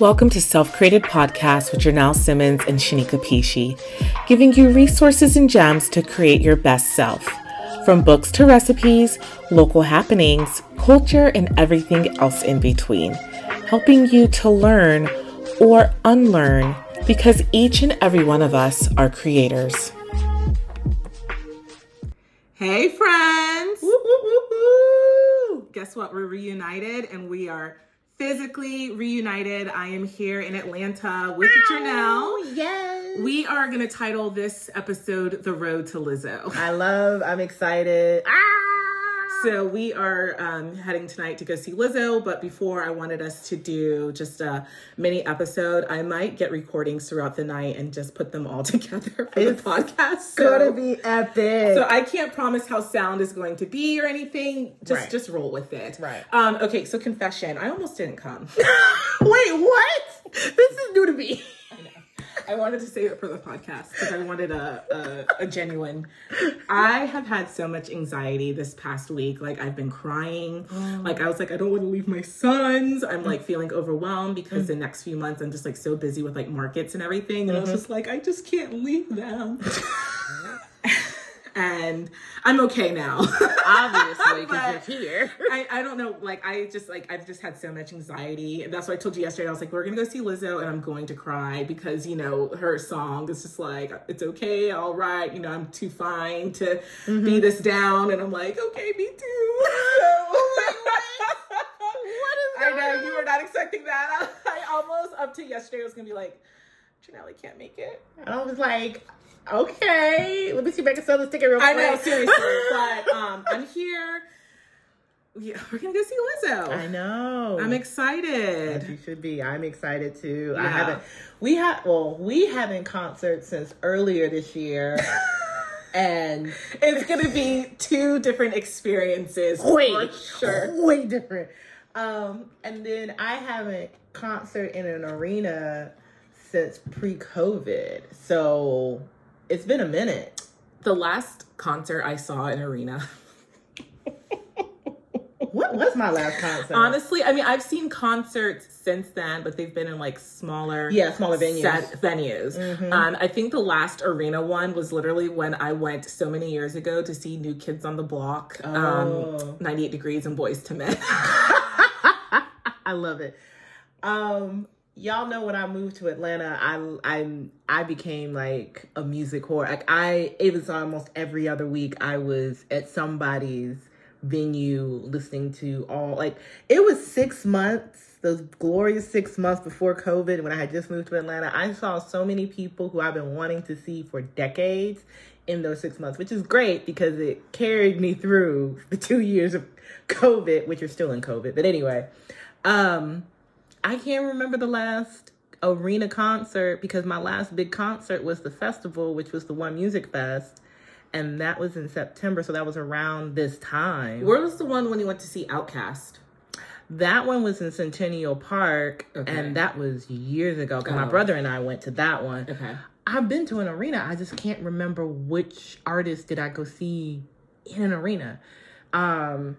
Welcome to Self Created Podcast with Janelle Simmons and Shanika Pishi, giving you resources and gems to create your best self. From books to recipes, local happenings, culture, and everything else in between, helping you to learn or unlearn because each and every one of us are creators. Hey, friends! Woo, woo, woo, woo. Guess what? We're reunited and we are physically reunited. I am here in Atlanta with Janelle. Yes. We are going to title this episode The Road to Lizzo. I love, I'm excited. Ah! So we are um, heading tonight to go see Lizzo, but before I wanted us to do just a mini episode. I might get recordings throughout the night and just put them all together for It's the podcast. It's gonna be epic. So I can't promise how sound is going to be or anything. Just Right. just roll with it. Right. Um. Okay. So confession. I almost didn't come. Wait, what? This is new to me. I wanted to save it for the podcast because I wanted a, a a genuine. I have had so much anxiety this past week. Like I've been crying. Mm. Like I was like, I don't want to leave my sons. I'm like mm. feeling overwhelmed because the next few months I'm just like so busy with like markets and everything. And I was mm-hmm. just like, I just can't leave them. and I'm okay now. Obviously, because you're here. I, I don't know. Like I just like I've just had so much anxiety, and that's why I told you yesterday. I was like, we're gonna go see Lizzo, and I'm going to cry because you know her song is just like it's okay, all right. You know, I'm too fine to be mm-hmm. this down, and I'm like, okay, me too. I know you were not expecting that. I almost up to yesterday was gonna be like, Janelle can't make it. And I was like, okay, let me see if I can sell the sticker real quick. I know, seriously, but um, I'm here. Yeah, we're gonna go see Lizzo. I know. I'm excited. you should be. I'm excited too. I haven't. We have. Well, we haven't concert since earlier this year, and It's gonna be two different experiences way for sure. way different. Um, and then I haven't concert in an arena since pre-COVID, so it's been a minute. The last concert I saw in arena. What was my last concert? Honestly, I mean, I've seen concerts since then, but they've been in like smaller, Yeah, smaller venues. set venues. Um, I think the last arena one was literally when I went so many years ago to see New Kids on the Block, Oh. um, 98 Degrees and Boyz II Men. I love it. Um, y'all know when I moved to Atlanta, I I I became like a music whore. Like I, it was almost every other week I was at somebody's venue listening to all like it was six months those glorious six months before covid when i had just moved to atlanta i saw so many people who i've been wanting to see for decades in those six months which is great because it carried me through the two years of covid which are still in covid but anyway um I can't remember the last arena concert because my last big concert was the festival, which was the One Music Fest, and that was in September, so that was around this time. Where was the one when you went to see OutKast? That one was in Centennial Park, Okay. and that was years ago. 'cause my Oh. brother and I went to that one. Okay. I've been to an arena. I just can't remember which artist did I go see in an arena. Um,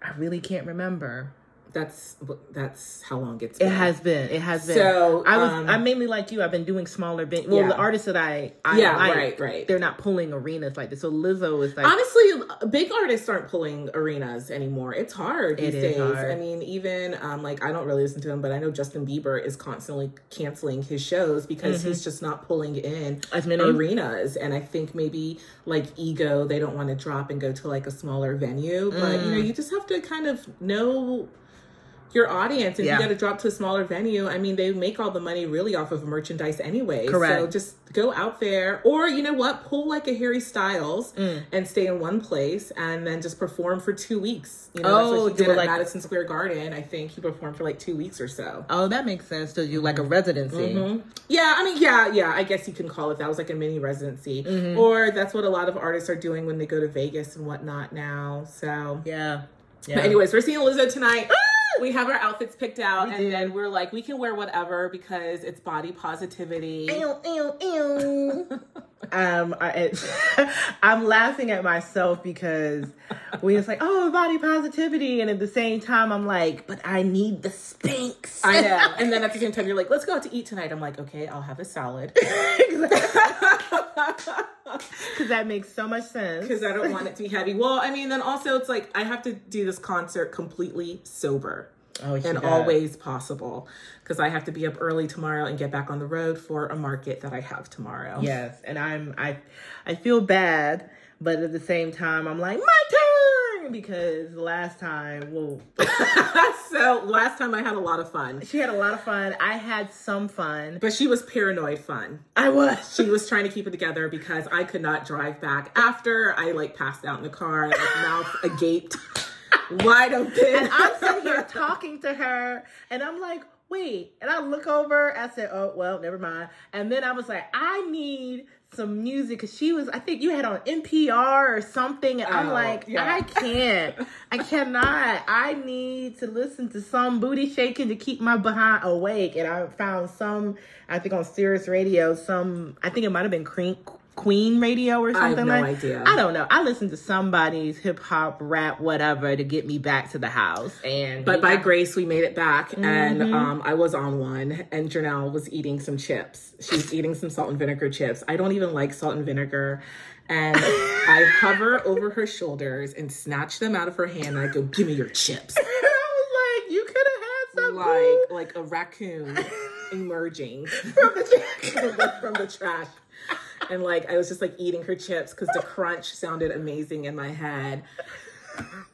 I really can't remember. That's that's how long it's It been. It has been. It has been. So, I was. um, I'm mainly like you. I've been doing smaller. Ben- well, Yeah. the artists that I. I Yeah, like, right, right. They're not pulling arenas like this. So Lizzo is like. Honestly, big artists aren't pulling arenas anymore. It's hard these is days. hard. I mean, even um, like I don't really listen to him, but I know Justin Bieber is constantly canceling his shows because he's just not pulling in Mm-hmm. As many- arenas. And I think maybe like ego, they don't want to drop and go to like a smaller venue. But you know, Mm. you just have to kind of know your audience and Yeah. you got to drop to a smaller venue i mean they make all the money really off of merchandise anyway so just go out there or you know what pull like a harry styles Mm. and stay in one place and then just perform for two weeks you know Oh, that's what he did it at like- madison square garden i think he performed for like two weeks or so oh, that makes sense. To you like a residency. Mhm. Yeah, I mean, yeah, yeah. I guess you can call it that. It was like a mini residency, Mm-hmm. or that's what a lot of artists are doing when they go to Vegas and whatnot now. So, Yeah. Yeah. but anyways, we're seeing Lizzo tonight. We have our outfits picked out, We and did. then we're like, we can wear whatever because it's body positivity. Ew, ew, ew. um, I, I'm laughing at myself because we just like, oh, body positivity, and at the same time, I'm like, but I need the Spanx. I know. And then at the same time, you're like, let's go out to eat tonight. I'm like, okay, I'll have a salad. Because that makes so much sense. Because I don't want it to be heavy. Well, I mean, then also it's like I have to do this concert completely sober. Oh, and always possible because I have to be up early tomorrow and get back on the road for a market that I have tomorrow. Yes, and I'm I I feel bad, but at the same time I'm like my turn because last time, well, so last time I had a lot of fun. She had a lot of fun. I had some fun, but she was paranoid fun. I was. She was trying to keep it together because I could not drive back after I like passed out in the car, like mouth agape wide open. And I'm sitting here talking to her, and I'm like, wait. And I look over, I said, oh, well, never mind. And then I was like, I need some music because she was, I think you had on NPR or something. And I'm oh, like, yeah. I can't. I cannot. I need to listen to some booty shaking to keep my behind awake. And I found some, I think on Sirius Radio, some, I think it might have been Cream Queen Radio or something I have no like. idea. I don't know. I listened to somebody's hip hop, rap, whatever to get me back to the house. And but by got... grace, we made it back, mm-hmm. and um, I was on one, and Janelle was eating some chips. She's eating some salt and vinegar chips. I don't even like salt and vinegar. And I hover over her shoulders and snatch them out of her hand, and I go, "Give me your chips." I was like, "You could have had some." Like, like a raccoon emerging from the, from the, from the trash and like I was just like eating her chips because the crunch sounded amazing in my head.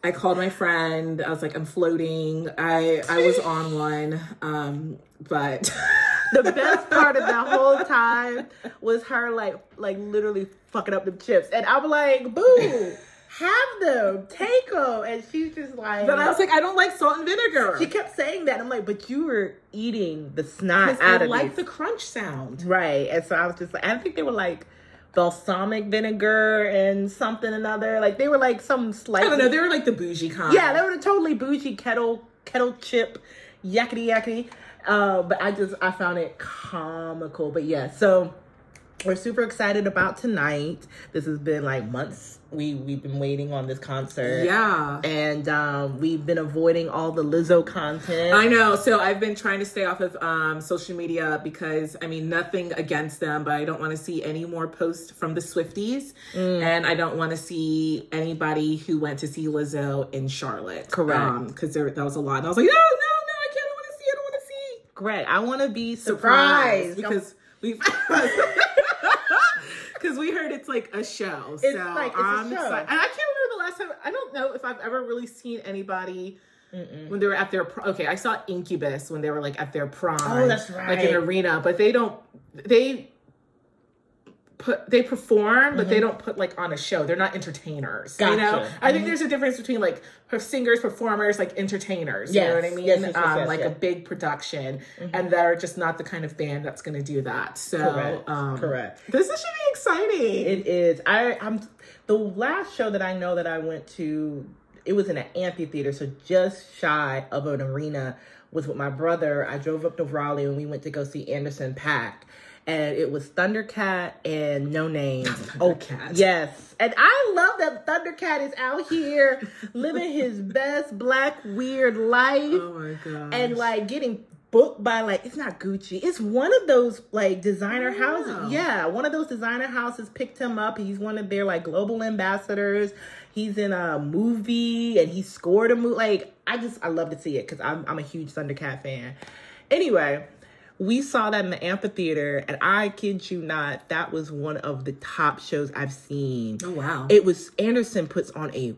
I called my friend. I was like, I'm floating. I I was on one, um, but the best part of that whole time was her like like literally fucking up the chips, and I'm like, boo have them, take them. And she's just like, but I was like, I don't like salt and vinegar. She kept saying that. I'm like, but you were eating the snot out I of like the crunch sound, right? And so I was just like, I think they were like balsamic vinegar and something another. Like they were like some slight. I don't know. They were like the bougie kind. Yeah, they were the totally bougie kettle kettle chip yakety yakety. Uh, but I just I found it comical. But yeah, so we're super excited about tonight. This has been like months. We we've been waiting on this concert. Yeah. And um, we've been avoiding all the Lizzo content. I know. So I've been trying to stay off of um, social media because I mean nothing against them, but I don't want to see any more posts from the Swifties. Mm. And I don't want to see anybody who went to see Lizzo in Charlotte. Correct. Because um, there that was a lot. And I was like, no, no, no, I can't I want to see, I don't want to see. Correct. I want to be surprised. surprised because we've because we heard it's like a show. It's so like it's I'm a show. and I can't remember the last time. I don't know if I've ever really seen anybody. Mm-mm. When they were at their pro- okay, I saw Incubus when they were like at their prime. Oh, that's right. Like an arena, but they don't. They put they perform, but mm-hmm. they don't put like on a show. They're not entertainers. Gotcha. You know, mm-hmm. I think mm-hmm. there's a difference between like singers, performers, like entertainers. Yes. You know what I mean? Yes, yes, um, like a big production, mm-hmm. and they're just not the kind of band that's going to do that. So correct, um, correct. This should be exciting. It is. I I'm the last show that I know that I went to. It was in an amphitheater, so just shy of an arena. Was with my brother. I drove up to Raleigh and we went to go see Anderson .Paak. and it was Thundercat and Noname. Thundercat. Oh, cat. yes. And I love that Thundercat is out here living his best black weird life. Oh my god. And like getting booked by like it's not Gucci. It's one of those like designer wow. houses. Yeah, one of those designer houses picked him up. He's one of their like global ambassadors. He's in a movie and he scored a movie. Like I just I love to see it because I'm I'm a huge Thundercat fan. Anyway, we saw that in the amphitheater, and I kid you not, that was one of the top shows I've seen. Oh wow! It was Anderson puts on a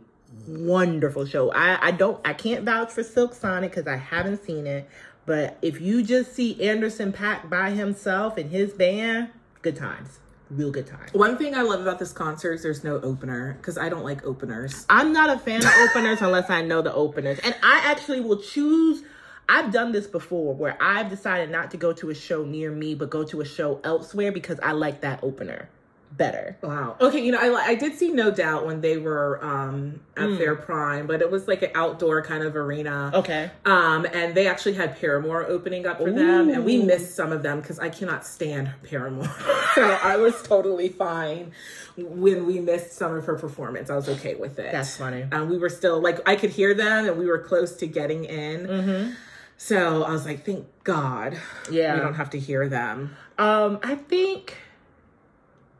wonderful show. I I don't I can't vouch for Silk Sonic because I haven't seen it, but if you just see Anderson .Paak by himself and his band, good times. Real good times. One thing I love about this concert is there's no opener because I don't like openers. I'm not a fan of openers unless I know the openers. And I actually will choose I've done this before where I've decided not to go to a show near me, but go to a show elsewhere because I like that opener. Better. Wow. Okay, you know, I I did see No Doubt when they were um at Mm. their prime, but it was like an outdoor kind of arena. Okay. Um, and they actually had Paramore opening up for them, and we missed some of them because I cannot stand Paramore. so I was totally fine when we missed some of her performance. I was okay with it. That's funny. Um, we were still like I could hear them, and we were close to getting in. Mm-hmm. So I was like, thank God, Yeah. we don't have to hear them. Um, I think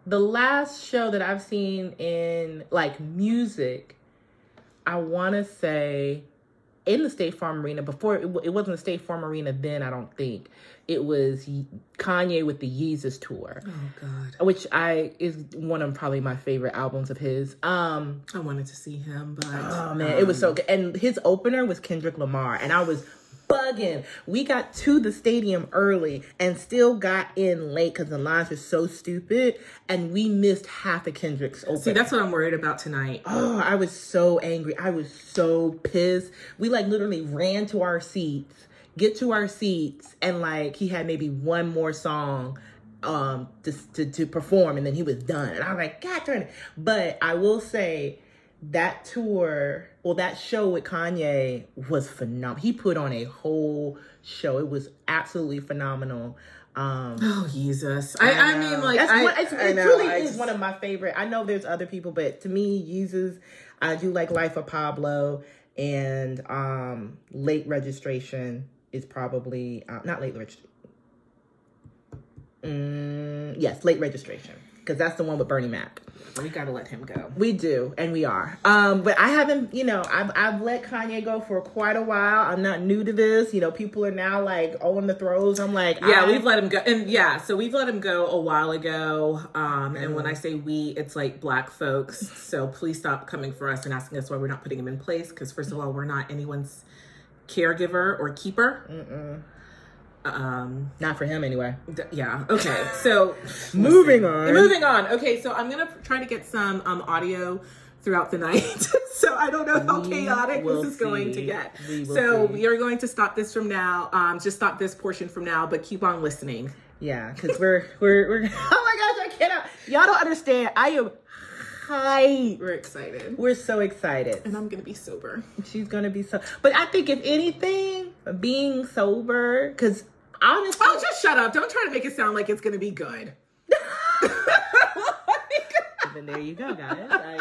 the last show that I've seen in like music, I want to say in the State Farm Arena before it, it wasn't the State Farm Arena then. I don't think it was Kanye with the Yeezus tour, Oh God, which I is one of probably my favorite albums of his. Um, I wanted to see him, but Oh man, it was so good. And his opener was Kendrick Lamar, and I was bugging. We got to the stadium early and still got in late because the lines were so stupid, and we missed half of Kendrick's opener. See, that's what I'm worried about tonight. Oh, I was so angry. I was so pissed. We like literally ran to our seats, get to our seats, and like he had maybe one more song um to to, to perform and then he was done. And I was like, God darn it. But I will say that tour, well, that show with Kanye was phenomenal. He put on a whole show. It was absolutely phenomenal. Um Oh Jesus! I, I, know. mean, like, That's I, one, it's, I it know, truly I is just- one of my favorite. I know there's other people, but to me, Jesus, I do like Life of Pablo and um Late Registration is probably uh, not Late Registration. Mm, yes, Late Registration because that's the one with Bernie Mac. we gotta let him go. We do, and we are. Um, but I haven't, you know, I've I've let Kanye go for quite a while. I'm not new to this. You know, people are now like on the throws. I'm like, Yeah, I- we've let him go, and yeah, so we've let him go a while ago. Um, and when I say we, it's like black folks. So please stop coming for us and asking us why we're not putting him in place. Because first of all, we're not anyone's caregiver or keeper. Um, not for him anyway. d- yeah. Okay. So Moving on. Moving on. Okay. So I'm gonna try to get some um audio throughout the night. so I don't know how We chaotic this is going to get. We so see. we are going to stop this from now. Um, just stop this portion from now, but keep on listening. Yeah, because we're we're we're. Oh my gosh, I cannot. Y'all don't understand. I am hyped. We're excited. We're so excited. And I'm gonna be sober. She's gonna be so. But I think if anything, being sober, because honestly, Oh, just shut up. Don't try to make it sound like it's gonna be good. Then there you go, guys. I,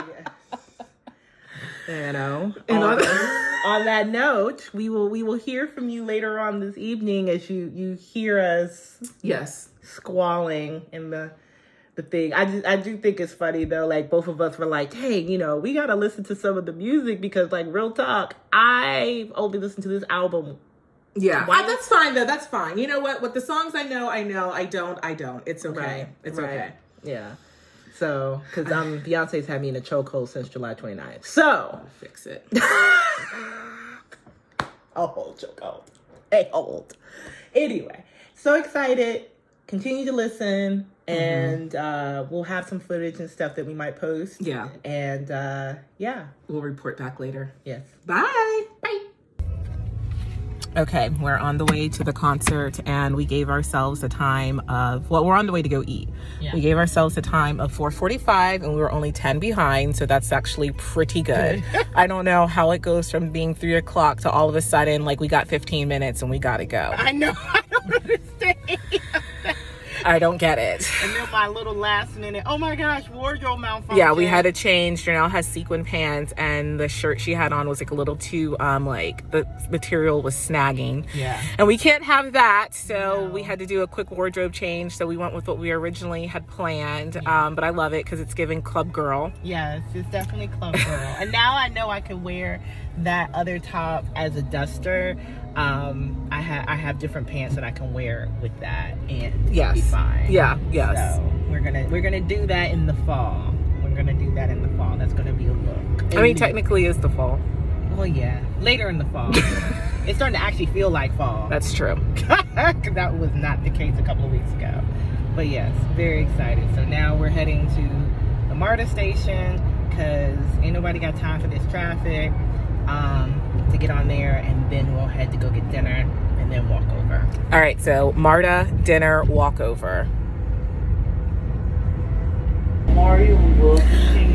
you know. And on, on- on that note, we will we will hear from you later on this evening as you you hear us Yes. squalling in the the thing. I just I do think it's funny though. Like both of us were like, hey, you know, we gotta listen to some of the music because like real talk, I've only listened to this album. Yeah. Why- Ah, that's fine though. That's fine. You know what? What the songs I know, I know. I don't, I don't. It's okay. Right, It's right. okay. Yeah. So, because um, Beyonce's had me in a chokehold since July 29th. So, Fix it. a whole chokehold. A hold. Anyway, so excited. Continue to listen, and uh, we'll have some footage and stuff that we might post. Yeah. And uh, yeah, We'll report back later. yes. Bye. Okay, we're on the way to the concert and we gave ourselves a time of well, we're on the way to go eat. Yeah. We gave ourselves a time of 4:45 and we were only 10 behind, so that's actually pretty good. I don't know how it goes from being three o'clock to all of a sudden like we got 15 minutes and we gotta go. I know. I don't understand. I don't get it. and then my little last minute, oh my gosh, wardrobe malfunction. Yeah, we had to change. Janelle has sequin pants and the shirt she had on was like a little too um like the material was snagging. Yeah. And we can't have that, so we had to do a quick wardrobe change. So we went with what we originally had planned. Um, but I love it because it's giving club girl. Yes, it's definitely club girl. and now I know I can wear that other top as a duster. Um, I have I have different pants that I can wear with that, and Yes. be fine. Yeah. Yes. So we're gonna we're gonna do that in the fall. We're gonna do that in the fall. That's gonna be a look. I mean, technically, it's the fall. well, yeah, later in the fall. it's starting to actually feel like fall. That's true. that was not the case a couple of weeks ago. But yes, very excited. So now we're heading to the MARTA station because ain't nobody got time for this traffic um, to get on there, and then we'll head to go get dinner and then walk over. All right. So Marta dinner walk over.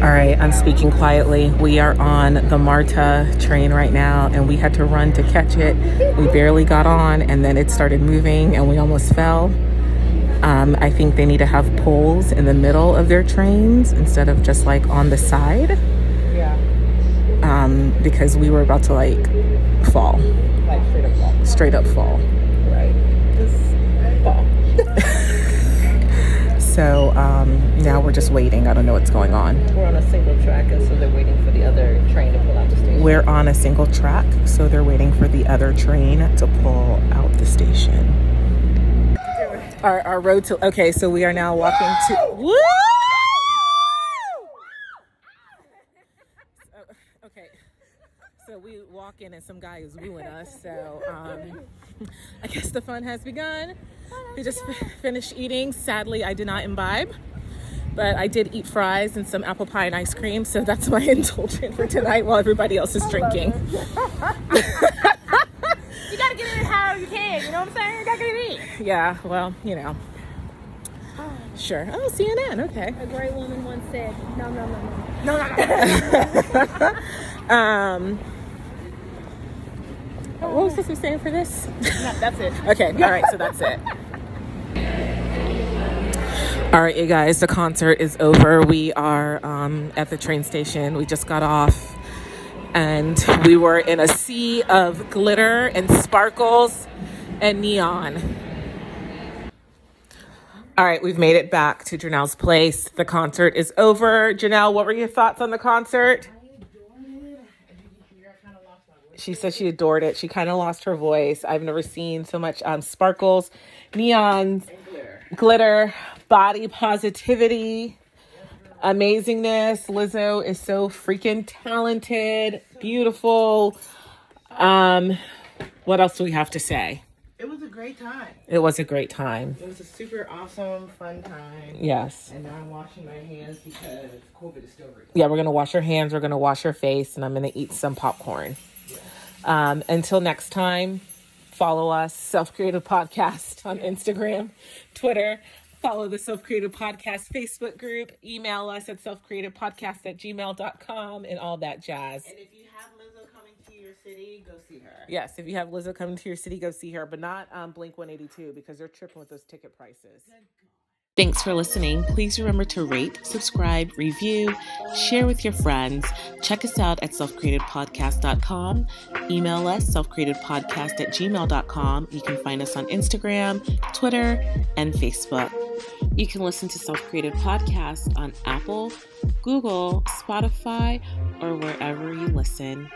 All right, I'm speaking quietly. We are on the Marta train right now, and we had to run to catch it. We barely got on, and then it started moving, and we almost fell. Um, I think they need to have poles in the middle of their trains instead of just like on the side. Yeah. Um, because we were about to like fall, Like straight up fall. straight up fall. Right. Just fall. So um, now we're just waiting. I don't know what's going on. We're on a single track, and so they're waiting for the other train to pull out the station. We're on a single track, so they're waiting for the other train to pull out the station. Our, our road to okay, so we are now walking to. Woo! Oh, Okay, so we walk in and some guy is wooing us. So um, I guess the fun has begun. We just f- finished eating. Sadly, I did not imbibe. But I did eat fries and some apple pie and ice cream, so that's my indulgence for tonight while everybody else is drinking. You gotta get it how you can. You know what I'm saying? You gotta get it in. Yeah, well, you know. Sure. Oh, CNN. Okay. A great woman once said, no "No, "No, no, no, no." Um, what was supposed to be saying for this? That's it. Okay, all right, so that's it. All right, you guys, the concert is over. We are um, at the train station. We just got off, and we were in a sea of glitter and sparkles and neon. All right, we've made it back to Janelle's place. The concert is over. Janelle, what were your thoughts on the concert? She said she adored it. She kind of lost her voice. I've never seen so much um, sparkles, neons, glitter, body positivity, amazingness. Lizzo is so freaking talented, beautiful. Um, what else do we have to say? It was a great time. It was a great time. It was a super awesome, fun time. Yes. And now I'm washing my hands because COVID is still real. Yeah, we're gonna wash our hands. We're gonna wash our face, and I'm gonna eat some popcorn. Um, until next time, follow us, Self Creative Podcast on Instagram, Twitter. Follow the Self Creative Podcast Facebook group. Email us at selfcreativepodcast at gmail.com and all that jazz. And if you have Lizzo coming to your city, go see her. Yes, if you have Lizzo coming to your city, go see her, but not um, Blink 182 because they're tripping with those ticket prices. Thanks for listening. Please remember to rate, subscribe, review, share with your friends. Check us out at selfcreatedpodcast.com. Email us selfcreatedpodcast at gmail.com. You can find us on Instagram, Twitter, and Facebook. You can listen to Self Created Podcast on Apple, Google, Spotify, or wherever you listen.